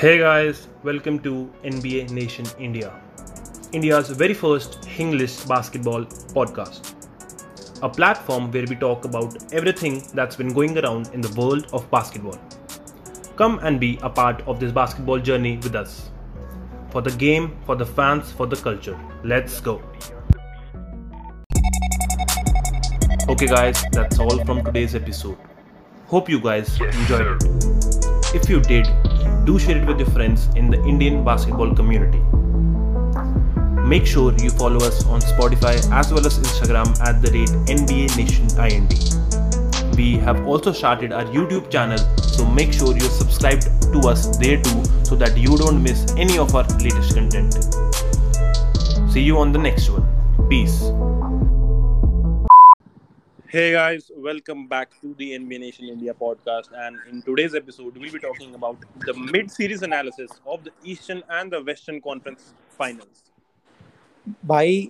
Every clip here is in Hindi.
Hey guys, welcome to NBA Nation India, India's very first English basketball podcast. A platform where we talk about everything that's been going around in the world of basketball. Come and be a part of this basketball journey with us. For the game, for the fans, for the culture. Let's go. Okay, guys, that's all from today's episode. Hope you guys enjoyed it. If you did, do share it with your friends in the Indian basketball community. Make sure you follow us on Spotify as well as Instagram at the rate NBA Nation IND. We have also started our YouTube channel, so make sure you're subscribed to us there too so that you don't miss any of our latest content. See you on the next one. Peace. Hey guys, welcome back to the NBA Nation India podcast. And in today's episode, we'll be talking about the mid series analysis of the Eastern and the Western Conference finals. भाई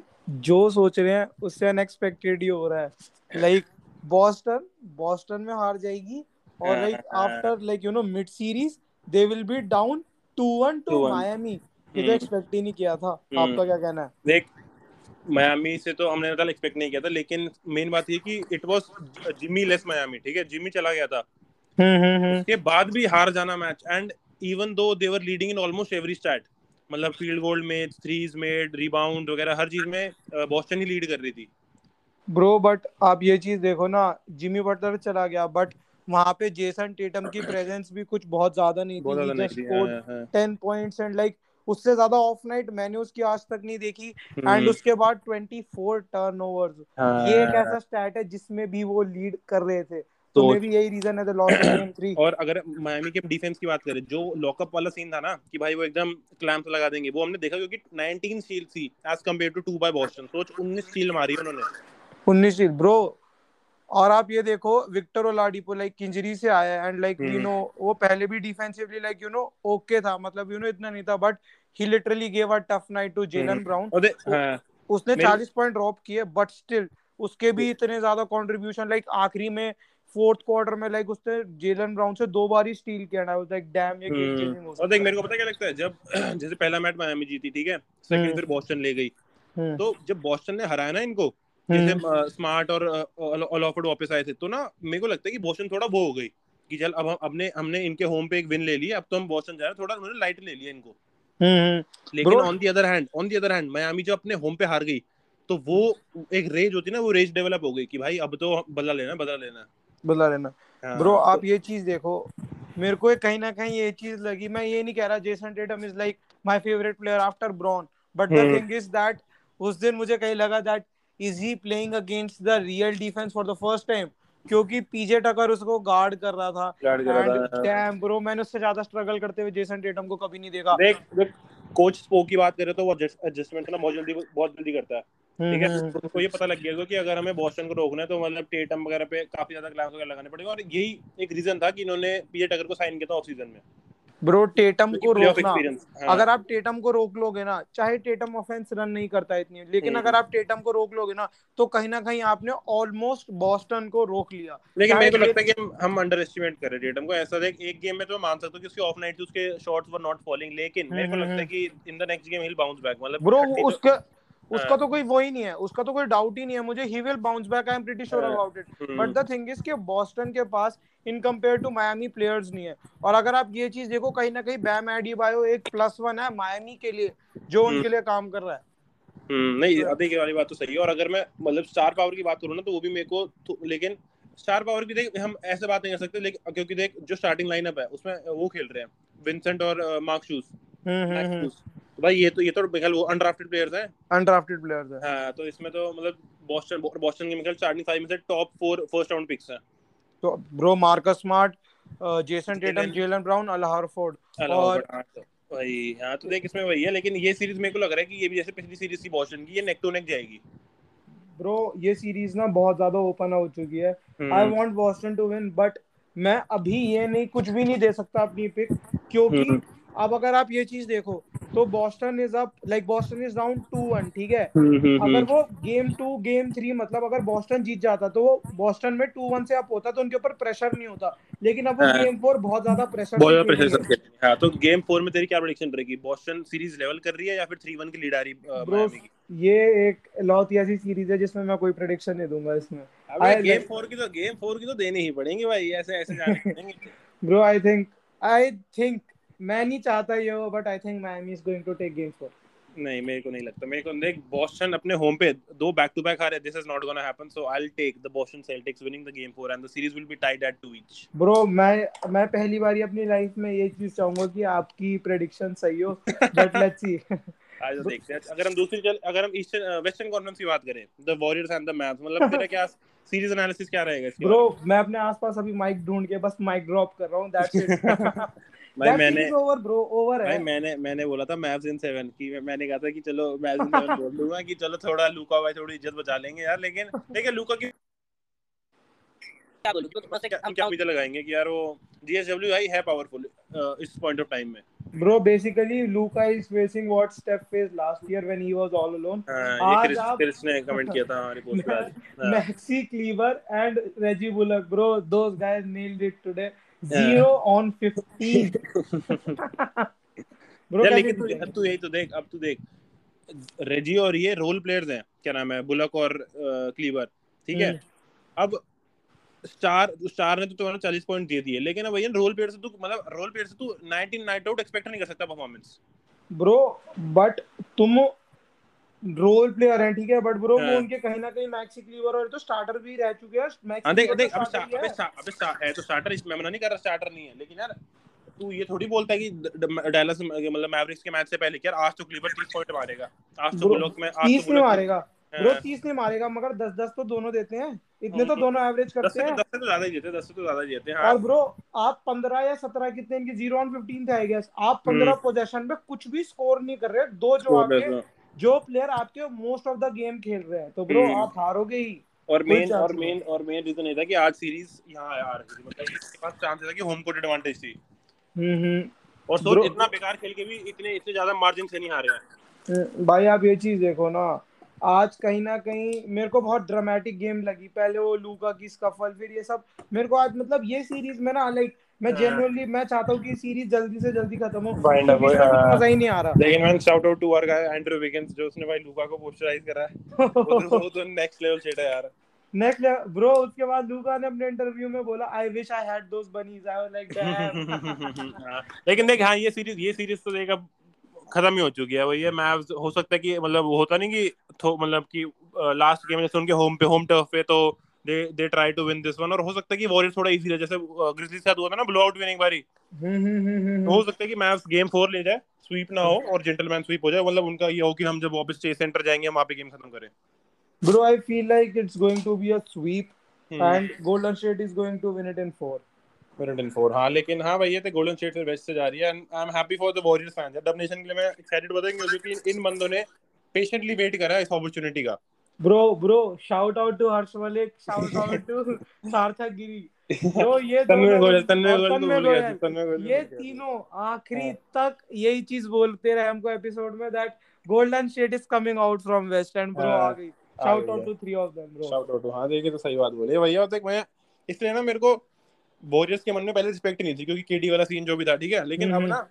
जो सोच रहे हैं उससे अनएक्सपेक्टेड ही हो रहा है लाइक बॉस्टन बॉस्टन में हार जाएगी और like after like you know mid series they will be down 2-1 two 2-1. Miami ये तो हम्म। एक्सपेक्ट ही नहीं किया था हम्म। आपका क्या कहना है देख मयामी से तो हमने टोटल एक्सपेक्ट नहीं किया था लेकिन मेन बात ये कि it was Jimmy less Miami ठीक है? जिमी चला गया था। हम्म हम्म उसके बाद भी हार जाना match and even though they were leading in almost every stat मतलब फ़ील्ड गोल में थ्रीज मेड रिबाउंड वगैरह हर चीज़ में बॉस्टन ही लीड कर रही थी। ब्रो बट आप ये चीज़ देखो ना जिमी बटलर चला गया बट वहाँ पे जेसन टेटम की प्रेजेंस भी कुछ बहुत ज़्यादा नहीं थी 10 पॉइंट्स एंड लाइक उससे ज़्यादा ऑफ़ नाइट मैंने उसकी आज तक नहीं देखी। एंड हम्म, उसके बाद 24 टर्नओवर्स हाँ, ये एक ऐसा स्टैट है जिसमें भी वो लीड कर रहे थे। तो मे भी यही रीजन है द लॉस ऑफ़ गेम 3 और अगर मायामी के डिफेंस की बात करें जो लॉकअप वाला सीन था ना कि भाई वो एकदम क्लैंप लगा देंगे वो हमने देखा क्योंकि 19 स्टील थी as compare to 2 by Boston सोच 19 स्टील मारी उन्होंने। 19 चीज़ ब्रो और आप ये देखो विक्टर ओलाडिपो लाइक इंजरी से आया एंड लाइक यू। नो वो पहले भी defensively like you know okay था। मतलब यू you नो know, इतना नहीं था but he literally gave a tough night to Jaylen. Brown हाँ, उसने मेरे- 40 पॉइंट ड्रॉप किए बट स्टिल उसके भी इतने ज़्यादा कंट्रीब्यूशन लाइक आखिरी में फोर्थ क्वार्टर में लाइक उसने जेलन ब्राउन से दो बार ही स्टील किया ना लाइक डैम ये गेम चेंजिंग हो हम्म, और देख मेरे को पता क्या लगता है? जब जैसे पहला मैच मायामी जीती ठीक है? सेकंड हम्म। फिर बॉस्टन ले गई। हम्म, तो जब बॉस्टन ने हराया ना इनको जैसे स्मार्ट और ऑलऑफर्ड वापस आए थे तो ना मेरे को लगता है कि बॉस्टन थोड़ा वो हो गई कि चल अब हमने हमने इनके होम पे एक विन ले लिया अब तो हम बॉस्टन जा रहे हैं थोड़ा उन्होंने लाइट ले लिया इनको। लेकिन on the other hand on the other hand Miami जो अपने होम पे हार गई तो वो एक रेज होती है ना वो रेज डेवलप हो गई कि भाई अब तो बदला लेना बदला लेना। बदला लेना। हाँ, ब्रो तो- आप ये चीज़ देखो मेरे को कहीं ना कहीं ये चीज़ लगी मैं ये नहीं कह रहा Jayson Tatum is like my favourite player after Bron but the hmm. Thing is that उस दिन मुझे कहीं लगा that is he playing against the real defence for the first time क्योंकि पीजे टकर उसको गार्ड कर रहा था। एंड। डैम ब्रो मैंने उससे ज़्यादा स्ट्रगल करते हुए जेसन टेटम को कभी नहीं देखा। देख देख कोच स्पोक की बात करें तो वो एडजस्टमेंट ना बहुत जल्दी बहुत जल्दी करता है। ठीक है? हम्म, तो उसको ये पता लग गया होगा कि अगर हमें बॉस्टन को रोकना है तो मतलब टेटम वगैरह पे काफ़ी ज़्यादा क्लैम्स वगैरह लगाने पड़ेगा। और यही एक रीजन था कि इन्होंने पीजे टकर को साइन किया था ऑफ़ सीज़न में। ब्रो टेटम को रोकना। एक्सपीरियंस अगर आप टेटम को रोक लोगे ना चाहे टेटम ऑफेंस रन नहीं करता इतनी लेकिन हम्म। अगर आप टेटम को रोक लोगे ना तो कहीं ना कहीं आपने ऑलमोस्ट बॉस्टन को रोक लिया। लेकिन मेरे को लगता है कि हम अंडर एस्टिमेट कर रहे हैं टेटम को। ऐसा देख एक गेम में तो मान सकता हूँ कि उसकी ऑफ़ नाइट उसके शॉट्स वर नॉट फॉलिंग लेकिन मेरे को हम्म, लगता है कि in the next game he will bounce back मतलब ब्रो 30 उसका उसका हाँ। तो कोई वो ही नहीं है उसका तो कोई डाउट ही नहीं है मुझे he will bounce back I am pretty sure हाँ। About it hmm, but the thing is कि बॉस्टन के पास in compare to Miami players नहीं है। और अगर आप ये चीज़ देखो कहीं ना कहीं बैम एडिबायो एक प्लस वन है मायामी के लिए जो हम्म। उनके लिए काम कर रहा है। हम्म, नहीं अभी वाली बात तो सही है। और अगर मैं मतलब स्टार पावर की बात करूँ ना तो वो भी मेरे को लेकिन स्टार पावर की देख हम ऐसे बात नहीं कर सकते लेकिन क्योंकि देख जो स्टार्टिंग लाइनअप है उसमें वो खेल रहे हैं। विंसेंट और मार्क शूज़ तो भाई ये तो ये तो मेरे वो अनड्राफ्टेड प्लेयर्स हैं। अनड्राफ्टेड प्लेयर्स है। हाँ तो इसमें तो मतलब बॉस्टन बॉस्टन के मेरे स्टार्टिंग फाइव में से top four first round picks हैं। तो bro Marcus Smart Jayson Tatum Jaylen Brown Al Horford और- बट हाँ तो हाँ तो देख इसमें वही है लेकिन ये सीरीज़ मेरे को लग रहा है कि ये भी जैसे पिछली सीरीज़ थी बॉस्टन की ये नेक टू नेक जाएगी। ब्रो ये सीरीज़ ना बहुत ज़्यादा ओपन हो चुकी है। I want Boston to win but मैं अभी ये नहीं कुछ भी नहीं दे सकता अपनी पिक क्योंकि हम्म। अब अगर आप ये चीज़ देखो तो Boston is up like Boston is down two one ठीक है? हम्म, हम्म, अगर हम्म। वो गेम टू गेम थ्री मतलब अगर बॉस्टन जीत जाता तो वो बॉस्टन में टू वन से अप होता तो उनके ऊपर प्रेशर नहीं होता। लेकिन अब वो हाँ। गेम फोर बहुत ज़्यादा प्रेशर बहुत ज़्यादा प्रेशर हाँ। तो गेम फोर में तेरी क्या प्रेडिक्शन रहेगी बॉस्टन सीरीज़ लेवल कर रही है या फिर थ्री वन की लीड आ रही है ये एक लौती ऐसी सीरीज़ है जिसमें मैं कोई प्रेडिक्शन नहीं दूँगा इसमें। गेम फोर की तो गेम फोर की तो देनी ही पड़ेंगी भाई ऐसे ऐसे जाने पड़ेंगे bro I think I think मैं नहीं चाहता ये हो but I think Miami is going to take game four नहीं मेरे को नहीं लगता। मेरे को देख बॉस्टन अपने होम पे दो बैक टू बैक हारे this is not gonna happen so I will take the Boston Celtics winning the game 4 and the series will be tied at 2 each bro मैं मैं पहली बार अपनी लाइफ में ये चीज़ चाहूँगा कि आपकी प्रेडिक्शन सही हो बट लेट्स सी आज तो देखते हैं। अगर हम दूसरी चल अगर हम ईस्टर्न वेस्टर्न कॉन्फ्रेंस की बात करें the Warriors and the Mavs मतलब तेरा क्या सीरीज़ एनालिसिस क्या रहेगा इसके ब्रो मैं? अपने आसपास अभी माइक ढूंढ के बस माइक ड्रॉप कर रहा हूँ दैट्स इट भाई मैंने ओवर ब्रो ओवर है। भाई मैंने मैंने बोला था मैव्स इन 7 की मैंने कहा था कि चलो मैव्स इन 7 बोल दूँगा कि चलो थोड़ा लूका भाई थोड़ी इज़्ज़त बचा लेंगे यार लेकिन लेकिन लूका की क्या बोलूँ? तो क्या क्या उम्मीदें लगाएँगे कि यार वो जीएसडब्ल्यू भाई है पावरफुल इस पॉइंट ऑफ़ टाइम में। Bro basically Luka is facing what Steph face last year when he was all alone हाँ, आज क्रिस आप- क्रिस ने कमेंट किया था हमारी पोस्ट पे आज। Maxi Kleber and Reggie Bullock bro those guys nailed it today 0 on 15 bro लेकिन तू अब तू यही तो देख अब तू देख। रेजी और ये रोल प्लेयर्स हैं क्या नाम है बुलक और क्लीवर ठीक है? हम्म। अब स्टार स्टार ने तो तुम्हारा चालीस पॉइंट दे दिए लेकिन अब भैया रोल प्लेयर से तू मतलब रोल प्लेयर से तू 19 नाइट आउट एक्सपेक्ट नहीं कर सकता परफॉर्मेंस ब्रो बट तुम रोल प्लेयर हैं ठीक है बट ब्रो वो हाँ। उनके कहीं ना कहीं मैक्सी क्लीवर और तो स्टार्टर भी रह चुके हैं मैक्सी हाँ देख देख तो अब starter अबे है। अबे है तो स्टार्टर इसमें मना नहीं कर रहा स्टार्टर नहीं है लेकिन यार तू ये थोड़ी बोलता है कि डैलस मतलब मैवरिक्स के मैच से पहले यार आज तो क्लीवर 30 पॉइंट मारेगा आज तो बुलक में आज तो नहीं मारेगा ब्रो हाँ। तीस नहीं मारेगा मगर दस दस तो दोनों देते हैं इतने तो। दोनों एवरेज करते हैं दस से तो ज़्यादा ही जीते दस से तो ज़्यादा ही जीते हैं हाँ और ब्रो आप पंद्रह या सत्रह कितने इनके ज़ीरो ऑन फिफ्टीन थे आई गेस आप पंद्रह हम्म। पोजेशन पे कुछ भी स्कोर नहीं कर रहे दो जो Score आपके जो प्लेयर आपके मोस्ट ऑफ़ द गेम खेल रहे हैं तो ब्रो हम्म। आप हारोगे ही। और मेन और मेन और मेन रीजन ये था कि आज सीरीज़ यहाँ आ रही थी। मतलब इसके पास चांस था कि होम कोर्ट एडवांटेज थी। हम्म हम्म। और सोच इतना बेकार खेल के भी इतने इतने ज़्यादा मार्जिन से नहीं हारे हैं। भाई आप ये चीज़ देखो ना आज कहीं ना कहीं मेरे को बहुत ड्रामेटिक गेम लगी। पहले वो लूका की स्कफल फिर ये सब। मेरे को आज मतलब ये सीरीज़ में ना लाइक मैं हाँ। जेन्युइनली मैं चाहता हूँ कि सीरीज़ जल्दी से जल्दी खत्म हो। इसमें हो, हाँ। मज़ा ही नहीं आ रहा। लेकिन मैंने shout out to our guy Andrew Wiggins जो उसने भाई लूका को पोस्टराइज करा है। वो तो नेक्स्ट लेवल शेट है यार। नेक्स्ट ब्रो उसके बाद लूका ने अपने इंटरव्यू में बोला I wish I had those bunnies I was like damn हाँ, लेकिन देख हाँ ये सीरीज़ ये सीरीज़ तो देख अब खत्म ही हो चुकी है। वही है मैच हो सकता है कि मतलब होता नहीं कि मतलब कि लास्ट गेम जैसे उनके होम पे होम टर्फ पे तो they they try to win this one और हो सकता है कि वॉरियर्स थोड़ा इजी रहे जैसे ग्रिजली के साथ हुआ था ना ब्लो आउट विनिंग बारी हो सकता है कि मैच गेम फोर ले जाए स्वीप ना हो और जेंटलमैन स्वीप हो जाए। मतलब उनका ये हो कि हम जब वापस चेस सेंटर जाएँगे हम वहाँ पे गेम खत्म करें। Bro I feel like it's going to be a sweep. And Golden State is going to win it in 4 minute in four हाँ लेकिन हाँ भाई ये तो गोल्डन स्टेट से बेस्ट से जा रही है। I am happy for the Warriors fans Dub Nation के लिए मैं एक्साइटेड बताएँगे क्योंकि इन बंदों ने पेशेंटली वेट करा इस अपॉर्चुनिटी का। Bro bro shout out to Harsh Malik shout out to Sarthak Giri bro ये तन्मय गोयल तन्मय गोयल तो तन्मय गोयल, तो ये। तीनों आखिरी हाँ। तक यही चीज़ बोलते रहे हमको एपिसोड में that Golden State is coming out from west and bro आ गई shout out. To three of them bro shout out हाँ देखिए तो सही बात बोले भैया देख मैं इसलिए ना मेरे को वॉरियर्स के मन में पहले रिस्पेक्ट नहीं थी क्योंकि केडी वाला सीन जो भी था ठीक है लेकिन अब। ना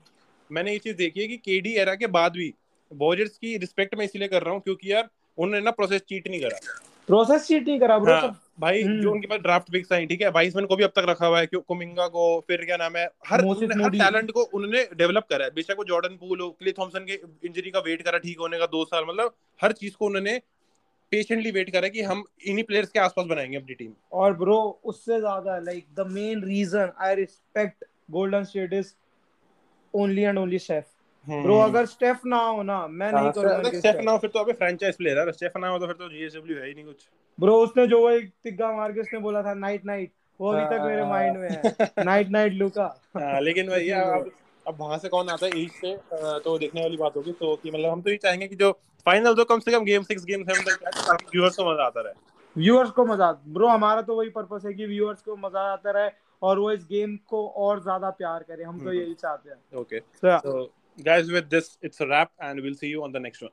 मैंने ये चीज़ देखी है कि केडी एरा के बाद भी वॉरियर्स की रिस्पेक्ट मैं इसलिए कर रहा हूँ क्योंकि यार उन्होंने ना प्रोसेस चीट नहीं करा। प्रोसेस चीट नहीं करा ब्रो हाँ, भाई हम्म। जो उनके पास ड्राफ्ट पिक्स आई ठीक है बाईसमैन को भी अब तक रखा हुआ है क्यों कुमिंगा को फिर क्या नाम है हर हर टैलेंट को उन्होंने डेवलप करा है। बेशक वो जॉर्डन पूल हो क्ले थॉमसन के इंजरी का वेट करा ठीक होने का दो साल मतलब हर चीज़ को उन्होंने पेशेंटली वेट करा कि हम इन्हीं प्लेयर्स के आसपास बनाएँगे अपनी टीम और ब्रो उससे ज़्यादा like the main reason I respect Golden State is only and only Steph bro अगर स्टेफ ना हो ना मैं नहीं करूँगा इनके स्टेफ ना हो फिर तो अबे फ्रैंचाइज प्लेयर है। स्टेफ ना हो तो फिर तो जीएसडब्ल्यू है ही नहीं कुछ। ब्रो उसने जो वो एक तिग्गा मार के उसने बोला था नाइट नाइट वो अभी तक मेरे हाँ। माइंड में है। नाइट नाइट लुका हाँ, लेकिन भाई अब अब वहाँ से कौन आता है ईस्ट से? तो देखने वाली बात होगी तो कि मतलब हम तो ये चाहेंगे कि जो फाइनल तो कम से कम गेम सिक्स गेम सेवन तक जाए ताकि व्यूअर्स को मज़ा आता रहे। व्यूअर्स को मज़ा ब्रो हमारा तो वही पर्पस है कि व्यूअर्स को मज़ा आता रहे और वो इस गेम को और ज़्यादा प्यार करे। हम तो हम्म। यही चाहते हैं। ओके So, तो guys, with this, it's a wrap, and we'll see you on the next one.